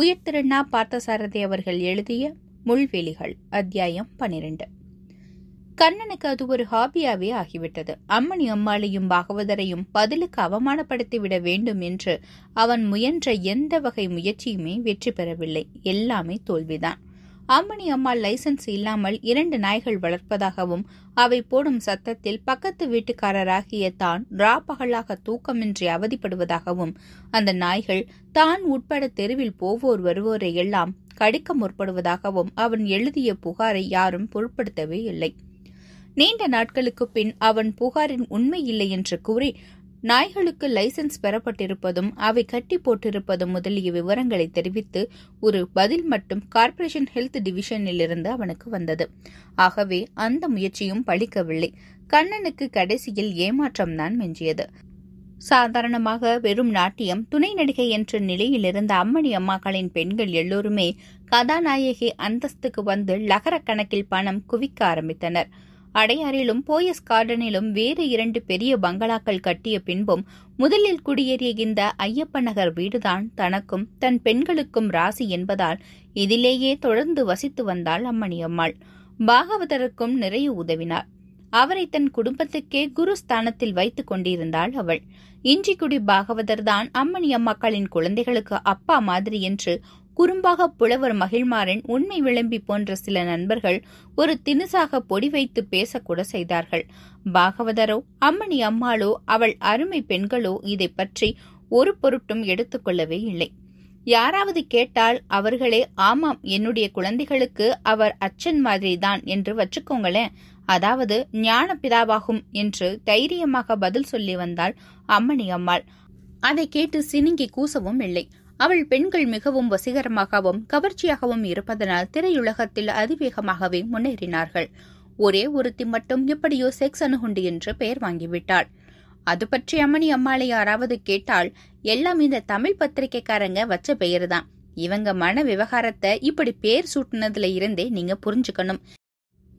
உயிர்த்திருண்ணா பார்த்தசாரதி அவர்கள் எழுதிய முள்வெளிகள் அத்தியாயம் பனிரெண்டு. கண்ணனுக்கு அது ஒரு ஹாபியாவே ஆகிவிட்டது. அம்மணி அம்மாளையும் பாகவதரையும் பதிலுக்கு அவமானப்படுத்திவிட வேண்டும் என்று அவன் முயன்ற எந்த வகை முயற்சியுமே வெற்றி பெறவில்லை. எல்லாமே தோல்விதான். அம்மணி அம்மாள் லைசன்ஸ் இல்லாமல் இரண்டு நாய்கள் வளர்ப்பதாகவும் அவை போடும் சத்தத்தில் பக்கத்து வீட்டுக்காரராகிய தான் ராப்பகலாக தூக்கமின்றி அவதிப்படுவதாகவும் அந்த நாய்கள் தான் உட்பட தெருவில் போவோர் வருவோரை எல்லாம் கடிக்க முற்படுவதாகவும் அவன் எழுதிய புகாரை யாரும் பொருட்படுத்தவே இல்லை. நீண்ட நாட்களுக்கு பின் அவன் புகாரின் உண்மை இல்லை என்று கூறி நாய்களுக்கு லைசன்ஸ் பெறப்பட்டிருப்பதும் அவை கட்டி போட்டிருப்பதும் முதலிய விவரங்களை தெரிவித்து ஒரு பதில் மட்டும் கார்ப்பரேஷன் ஹெல்த் டிவிஷனிலிருந்து அவனுக்கு வந்தது. ஆகவே அந்த முயற்சியும் பழிக்கவில்லை. கண்ணனுக்கு கடைசியில் ஏமாற்றம்தான் மிஞ்சியது. சாதாரணமாக வெறும் நாட்டியம் துணை நடிகை என்ற நிலையில் இருந்த அம்மணி அம்மாக்களின் பெண்கள் எல்லோருமே கதாநாயகி அந்தஸ்துக்கு வந்து லகரக்கணக்கில் பணம் குவிக்க ஆரம்பித்தனர். அடையாறிலும் போயஸ் கார்டனிலும் வேறு இரண்டு பெரிய பங்களாக்கள் கட்டிய பின்பும் முதலில் குடியேறிய இந்த ஐயப்ப நகர் வீடுதான் தனக்கும் தன் பெண்களுக்கும் ராசி என்பதால் இதிலேயே தொடர்ந்து வசித்து வந்தாள் அம்மணி அம்மாள் பாகவதருக்கும் நிறைய உதவினார் அவரை தன் குடும்பத்துக்கே குரு ஸ்தானத்தில் வைத்துக் கொண்டிருந்தாள் அவள். இஞ்சிக்குடி பாகவதர் தான் அம்மணி அம்மாக்களின் குழந்தைகளுக்கு அப்பா மாதிரி என்று குறும்பாக புலவர் மகிழ்மாறன் உண்மை விளம்பி போன்ற சில நண்பர்கள் ஒரு தினுசாக பொடி வைத்து பேசக்கூட செய்தார்கள். பாகவதரோ அம்மணி அம்மாளோ அவள் அருமை பெண்களோ இதை பற்றி ஒரு பொருட்டும் எடுத்துக்கொள்ளவே இல்லை. யாராவது கேட்டால் அவர்களே ஆமாம் என்னுடைய குழந்தைகளுக்கு அவர் அச்சன் மாதிரிதான் என்று வச்சுக்கோங்களேன். அதாவது ஞான பிதாவாகும் என்று தைரியமாக பதில் சொல்லி வந்தாள் அம்மணி அம்மாள். அதை கேட்டு சினுங்கி கூசவும் இல்லை. அவள் பெண்கள் மிகவும் வசீகரமாகவும் கவர்ச்சியாகவும் இருப்பதனால் திரையுலகத்தில் அதிவேகமாகவே முன்னேறினார்கள். ஒரே ஒருத்தி மட்டும் எப்படியோ செக்ஸ் அணுகுண்டு என்று பெயர் வாங்கிவிட்டாள். அது பற்றி அம்மணி அம்மாளை யாராவது கேட்டால் எல்லாம் இந்த தமிழ் பத்திரிகைக்காரங்க வச்ச பெயர்தான். இவங்க மன விவகாரத்தை இப்படி பேர் சூட்டினதுல இருந்தே நீங்க புரிஞ்சுக்கணும்.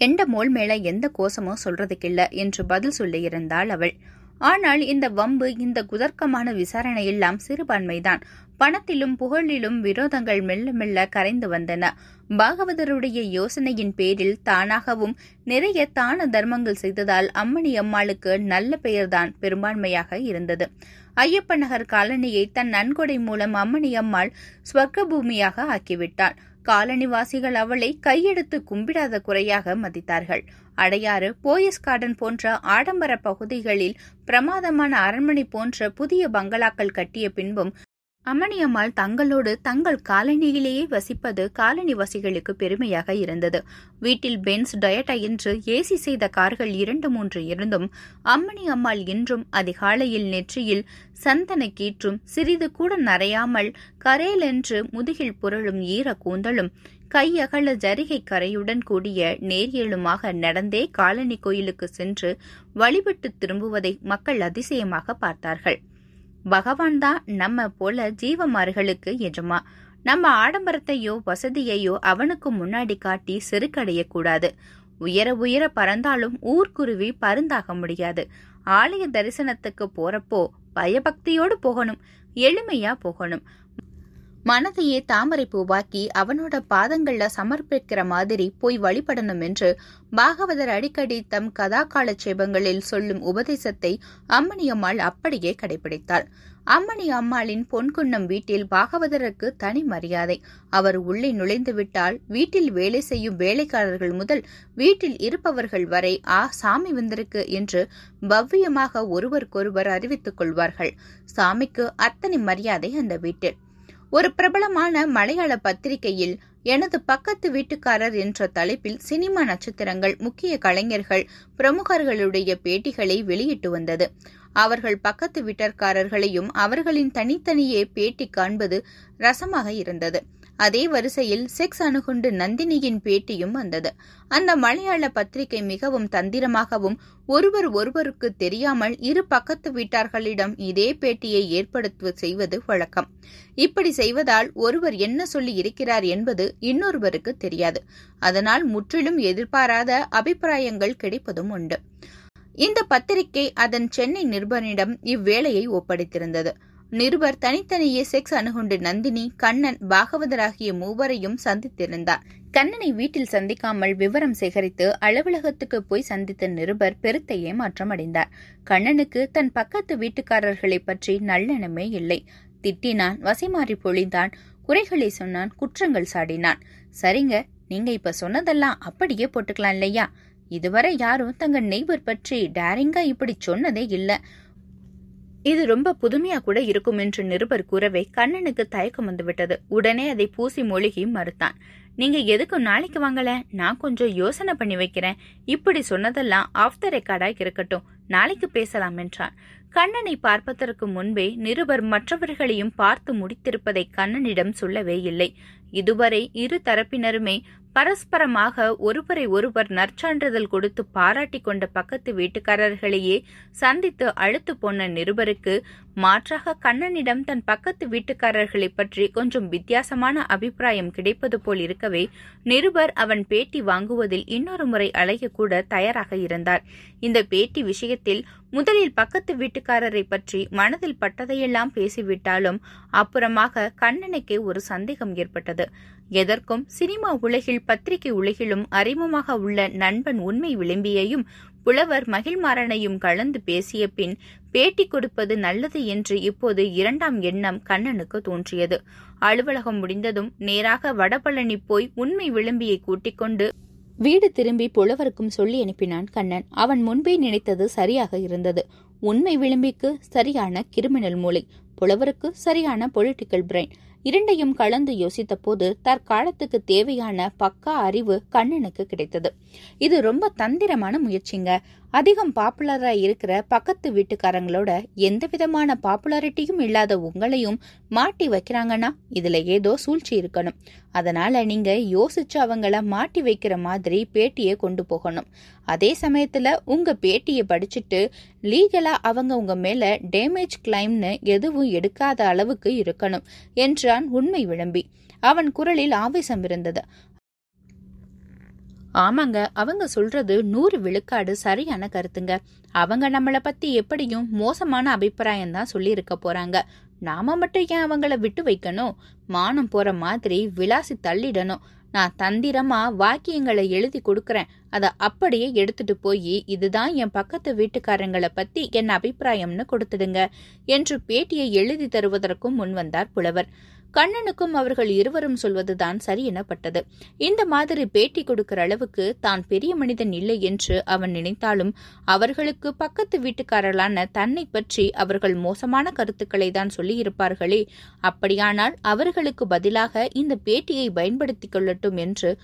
எந்த மோல் மேல எந்த கோசமோ சொல்றதுக்கில்ல என்று பதில் சொல்லியிருந்தாள் அவள். ஆனால் இந்த வம்பு இந்த குதர்க்கமான விசாரணை எல்லாம் சிறுபான்மைதான். பணத்திலும் புகழிலும் விரோதங்கள் மெல்ல மெல்ல கரைந்து வந்தன. பாகவதருடைய யோசனையின் பேரில் தானாகவும் நிறைய தான தர்மங்கள் செய்ததால் அம்மணி அம்மாளுக்கு நல்ல பெயர்தான் பெரும்பான்மையாக இருந்தது. ஐயப்ப நகர் காலனியை தன் நன்கொடை மூலம் அம்மணி அம்மாள் ஸ்வர்க்க பூமியாக ஆக்கிவிட்டாள். காலனிவாசிகள் அவளை கையெடுத்து கும்பிடாத குறையாக மதித்தார்கள். அடையாறு போயஸ் கார்டன் போன்ற ஆடம்பர பகுதிகளில் பிரமாதமான அரண்மனை போன்ற புதிய பங்களாக்கள் கட்டிய பின்பும் அம்மணியம்மாள் தங்களோடு தங்கள் காலனியிலேயே வசிப்பது காலனிவாசிகளுக்கு பெருமையாக இருந்தது. வீட்டில் பென்ஸ் டயட்டா என்று ஏசி செய்த கார்கள் இரண்டு மூன்று இருந்தும் அம்மணி அம்மாள் இன்றும் அதிகாலையில் நெற்றியில் சந்தன கீற்றும் சிறிது கூட நரையாமல் கரேலென்று முதுகில் புரளும் ஈர கூந்தலும் கையகல ஜரிகை கரையுடன் கூடிய நேரியலுமாக நடந்தே காலனி கோயிலுக்கு சென்று வழிபட்டு திரும்புவதை மக்கள் அதிசயமாக பார்த்தார்கள். பகவான் தான் நம்ம போல ஜீவமார்களுக்கு எஜமா. நம்ம ஆடம்பரத்தையோ வசதியையோ அவனுக்கு முன்னாடி காட்டி செருக்கடையக்கூடாது. உயர உயர பறந்தாலும் ஊர்க்குருவி பருந்தாக முடியாது. ஆலய தரிசனத்துக்கு போறப்போ பயபக்தியோடு போகணும் எளிமையா போகணும். மனதையே தாமரை பூவாக்கி அவனோட பாதங்கள்ல சமர்ப்பிக்கிற மாதிரி போய் வழிபடணும் என்று பாகவதர் அடிக்கடி தம் கதாகால சேபங்களில் சொல்லும் உபதேசத்தை அம்மணி அம்மாள் அப்படியே கடைபிடித்தார் அம்மணி அம்மாளின் பொன்குன்னம் வீட்டில் பாகவதருக்கு தனி மரியாதை. அவர் உள்ளே நுழைந்து விட்டால் வீட்டில் வேலை செய்யும் வேலைக்காரர்கள் முதல் வீட்டில் இருப்பவர்கள் வரை ஆ சாமி வந்திருக்கு என்று பவ்யமாக ஒருவருக்கொருவர் அறிவித்துக் கொள்வார்கள். சாமிக்கு அத்தனை மரியாதை அந்த வீட்டில். ஒரு பிரபலமான மலையாள பத்திரிகையில் எனது பக்கத்து வீட்டுக்காரர் என்ற தலைப்பில் சினிமா நட்சத்திரங்கள் முக்கிய கலைஞர்கள் பிரமுகர்களுடைய பேட்டிகளை வெளியிட்டு வந்தது. அவர்கள் பக்கத்து வீட்டர்காரர்களையும் அவர்களின் தனித்தனியே பேட்டி காண்பது ரசமாக இருந்தது. அதே வரிசையில் செக்ஸ் அணுகுண்டு நந்தினியின் பேட்டியும் வந்தது. அந்த மலையாள பத்திரிகை மிகவும் தந்திரமாகவும் ஒருவர் ஒருவருக்கு தெரியாமல் இரு பக்கத்து வீட்டார்களிடம் இதே பேட்டியை ஏற்படுத்த செய்வது வழக்கம். இப்படி செய்வதால் ஒருவர் என்ன சொல்லி இருக்கிறார் என்பது இன்னொருவருக்கு தெரியாது. அதனால் முற்றிலும் எதிர்பாராத அபிப்பிராயங்கள் கிடைப்பதும் உண்டு. இந்த பத்திரிகை அதன் சென்னை நிருபரிடம் இவ்வேளையை ஒப்படைத்திருந்தது. நிருபர் தனித்தனியே செக்ஸ் அணுகுண்டு நந்தினி கண்ணன் பாகவதர் ஆகிய மூவரையும் சந்தித்திருந்தார். கண்ணனை வீட்டில் சந்திக்காமல் விவரம் சேகரித்து அலுவலகத்துக்கு போய் சந்தித்த நிருபர் பெருத்த ஏமாற்றம் அடைந்தார் கண்ணனுக்கு தன் பக்கத்து வீட்டுக்காரர்களை பற்றி நல்லெண்ணமே இல்லை. திட்டினான் வசைமாறி பொழிந்தான் குறைகளை சொன்னான் குற்றங்கள் சாடினான். சரிங்க நீங்க இப்ப சொன்னதெல்லாம் அப்படியே போட்டுக்கலாம் இல்லையா? இதுவரை யாரும் தங்க நெய்பர் பற்றி டேரிங்கா இப்படி சொன்னதே இல்லை. இது ரொம்ப புதுமையா கூட இருக்கும் என்று நிருபர் கூறவே கண்ணனுக்கு தயக்கம் வந்துவிட்டது. உடனே அதை பூசி மொழிகி மறுத்தான். நீங்க எதுக்கும் நாளைக்கு வாங்கல? நான் கொஞ்சம் யோசனை பண்ணி வைக்கிறேன். இப்படி சொன்னதெல்லாம் ஆஃப் த ரெக்கார்டா இருக்கட்டும். நாளைக்கு பேசலாம் என்றான். கண்ணனை பார்ப்பதற்கு முன்பே நிருபர் மற்றவர்களையும் பார்த்து முடித்திருப்பதை கண்ணனிடம் சொல்லவே இல்லை. இதுவரை இரு தரப்பினருமே பரஸ்பரமாக ஒருவரை ஒருவர் நற்சான்றிதழ் கொடுத்து பாராட்டி கொண்ட பக்கத்து வீட்டுக்காரர்களையே சந்தித்து அழுத்து போன நிருபருக்கு மாற்றாக கண்ணனிடம் தன் பக்கத்து வீட்டுக்காரர்களை பற்றி கொஞ்சம் வித்தியாசமான அபிப்பிராயம் கிடைப்பது போல் இருக்கவே நிருபர் அவன் பேட்டி வாங்குவதில் இன்னொரு முறை அலையக்கூட தயாராக இருந்தார். இந்த பேட்டி விஷயத்தில் முதலில் பக்கத்து வீட்டுக்காரரை பற்றி மனதில் பட்டதையெல்லாம் பேசிவிட்டாலும் அப்புறமாக கண்ணனுக்கே ஒரு சந்தேகம் ஏற்பட்டது. எதற்கும் சினிமா உலகில் பத்திரிகை உலகிலும் அறிமுகமாக உள்ள நண்பன் உண்மை விளம்பியையும் புலவர் மகிழ்மாறனையும் கலந்து பேசிய பின் பேட்டி கொடுப்பது நல்லது என்று இப்போது இரண்டாம் எண்ணம் கண்ணனுக்கு தோன்றியது. அலுவலகம் முடிந்ததும் நேராக வடபழனி போய் உண்மை விளம்பியை கூட்டிக் கொண்டு வீடு திரும்பி புலவருக்கும் சொல்லி அனுப்பினான் கண்ணன். அவன் முன்பே நினைத்தது சரியாக இருந்தது. உண்மை விளம்பிக்கு சரியான கிரிமினல் மூளை புலவருக்கு சரியான பொலிட்டிக்கல் பிரெயின் இரண்டையும் கலந்து யோசித்தபோது தற்காலத்துக்கு தேவையான பக்கா அறிவு கண்ணனுக்கு கிடைத்தது. இது ரொம்ப தந்திரமான முயற்சிங்க. அதிகம் பாப்புலரா இருக்கிற பக்கத்து வீட்டுக்காரங்களோட எந்த விதமான பாப்புலாரிட்டியும் இல்லாத உங்களையும் மாட்டி வைக்கிறாங்கன்னா இதுல ஏதோ சூழ்ச்சி இருக்கணும். அதனால நீங்க யோசிச்சு அவங்கள மாட்டி வைக்கிற மாதிரி பேட்டியை கொண்டு போகணும். அதே சமயத்துல உங்க பேட்டியை படிச்சுட்டு லீகலா அவங்க உங்க மேல டேமேஜ் கிளைம்னு எதுவும் எடுக்காத அளவுக்கு இருக்கணும். என்றான் உண்மை விளம்பி. அவன் குரலில் ஆவேசம் இருந்தது. ஆமாங்க அவங்க சொல்றது நூறு விழுக்காடு சரியான கருத்துங்க. அவங்க நம்மளை பத்தி எப்படியும் மோசமான அபிப்பிராயம் தான் சொல்லி இருக்க போறாங்க. நாம மட்டும் ஏன் அவங்கள விட்டு வைக்கணும்? மானம் போற மாதிரி விளாசி தள்ளிடணும். நான் தந்திரமா வாக்கியங்களை எழுதி கொடுக்கறேன். அதை அப்படியே எடுத்துட்டு போய் இதுதான் என் பக்கத்து வீட்டுக்காரங்களை பத்தி என் அபிப்பிராயம்னு கொடுத்துடுங்க. என்று பேட்டியை எழுதி தருவதற்கும் முன்வந்தார் புலவர். கண்ணனுக்கும் அவர்கள் இருவரும் சொல்வதுதான் சரி எனப்பட்டது. இந்த மாதிரி பேட்டி கொடுக்கிற அளவுக்கு தான் பெரிய மனிதன் இல்லை என்று அவன் நினைத்தாலும் அவர்களுக்கு பக்கத்து வீட்டுக்காரர்களான தன்னை பற்றி அவர்கள் மோசமான கருத்துக்களை தான் சொல்லியிருப்பார்களே. அப்படியானால் அவர்களுக்கு பதிலாக இந்த பேட்டியை பயன்படுத்திக் கொள்ளட்டும் என்று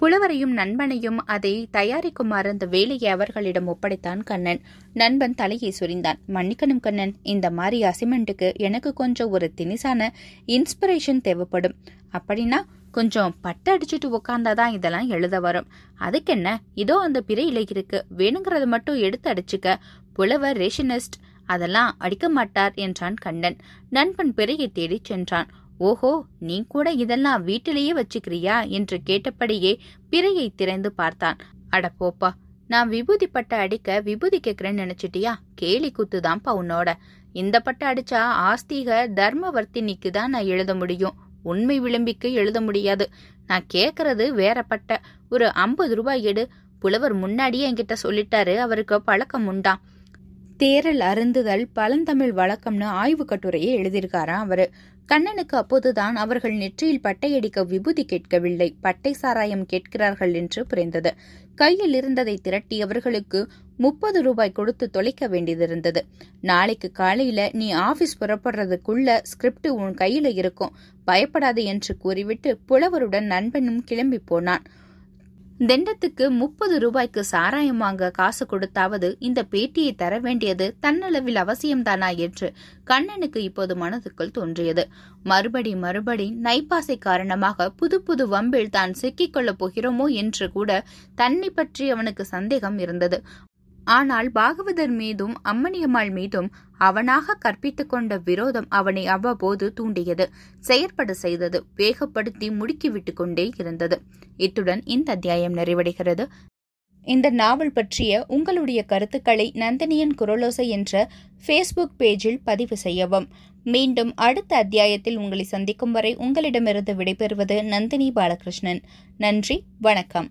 புலவரையும் நண்பனையும் அதை தயாரிக்குமாறு அந்த வேலையை அவர்களிடம் ஒப்படைத்தான் கண்ணன். நண்பன் தலையை சொரிந்தான். மன்னிக்கணும் கண்ணன் இந்த மாதிரி அசிமெண்ட்டுக்கு எனக்கு கொஞ்சம் ஒரு தினிசான இன்ஸ்பிரேஷன் தேவைப்படும். அப்படின்னா கொஞ்சம் பட்டு அடிச்சுட்டு உக்காந்தாதான் இதெல்லாம் எழுத வரும். அதுக்கென்ன? இதோ அந்த பிறையில இருக்கு. வேணுங்கிறத மட்டும் எடுத்து அடிச்சுக்க. புலவர் ரேஷனிஸ்ட். அதெல்லாம் அடிக்க மாட்டார் என்றான் கண்ணன். நண்பன் பிறையை தேடிச் சென்றான். ஓஹோ நீ கூட இதெல்லாம் வீட்டிலேயே வச்சுக்கிறியா? என்று கேட்டபடியே பிறையை திறந்து பார்த்தான். அட போப்பா நான் விபூதி பட்டை அடிக்க விபூதி கேக்குறேன்னு நினைச்சிட்டியா? கேலி குத்துதான்ப்பா உன்னோட. இந்த பட்டை அடிச்சா ஆஸ்திக தர்மவர்த்தினிக்கு தான் நான் எழுத முடியும். உண்மை விளிம்பிக்கு எழுத முடியாது. நான் கேக்குறது வேற பட்ட. ஒரு ஐம்பது ரூபாய் எடு. புலவர் முன்னாடியே என்கிட்ட சொல்லிட்டாரு. அவருக்கு பழக்கம் உண்டாம் தேரல் அருந்துதல் பழந்தமிழ் வழக்கம்னு ஆய்வு கட்டுரையை எழுதியிருக்காராம் அவரு. கண்ணனுக்கு அப்போதுதான் அவர்கள் நெற்றியில் பட்டையடிக்க விபூதி கேட்கவில்லை. பட்டை சாராயம் கேட்கிறார்கள் என்று புரிந்தது. கையில் இருந்ததை திரட்டி அவர்களுக்கு முப்பது ரூபாய் கொடுத்து தொலைக்க வேண்டியதிருந்தது நாளைக்கு காலையில நீ ஆபீஸ் புறப்படுறதுக்குள்ள ஸ்கிரிப்ட் உன் கையில இருக்கும். பயப்படாது என்று கூறிவிட்டு புலவருடன் நண்பனும் கிளம்பி போனான். தெண்டத்துக்கு முப்பது ரூபாய்க்கு சாராயம் வாங்க காசு கொடுத்தாவது இந்த பேட்டியை தர வேண்டியது தன்னளவில் அவசியம்தானா என்று கண்ணனுக்கு இப்போது மனதுக்குள் தோன்றியது. மறுபடி மறுபடி நைப்பாசை காரணமாக புது புது வம்பில் தான் சிக்கிக்கொள்ளப் போகிறோமோ என்று கூட தன்னை பற்றி அவனுக்கு சந்தேகம் இருந்தது. ஆனால் பாகவதர் மீதும் அம்மணியம்மாள் மீதும் அவனாக கற்பித்துக் கொண்ட விரோதம் அவனை அவ்வப்போது தூண்டியது செயற்பட செய்தது வேகப்படுத்தி முடுக்கிவிட்டு கொண்டே இருந்தது. இத்துடன் இந்த அத்தியாயம் நிறைவடைகிறது. இந்த நாவல் பற்றிய உங்களுடைய கருத்துக்களை நந்தினியன் குரலோசை என்ற ஃபேஸ்புக் பேஜில் பதிவு செய்யவும். மீண்டும் அடுத்த அத்தியாயத்தில் உங்களை சந்திக்கும் வரை உங்களிடமிருந்து விடைபெறுவது நந்தினி பாலகிருஷ்ணன். நன்றி வணக்கம்.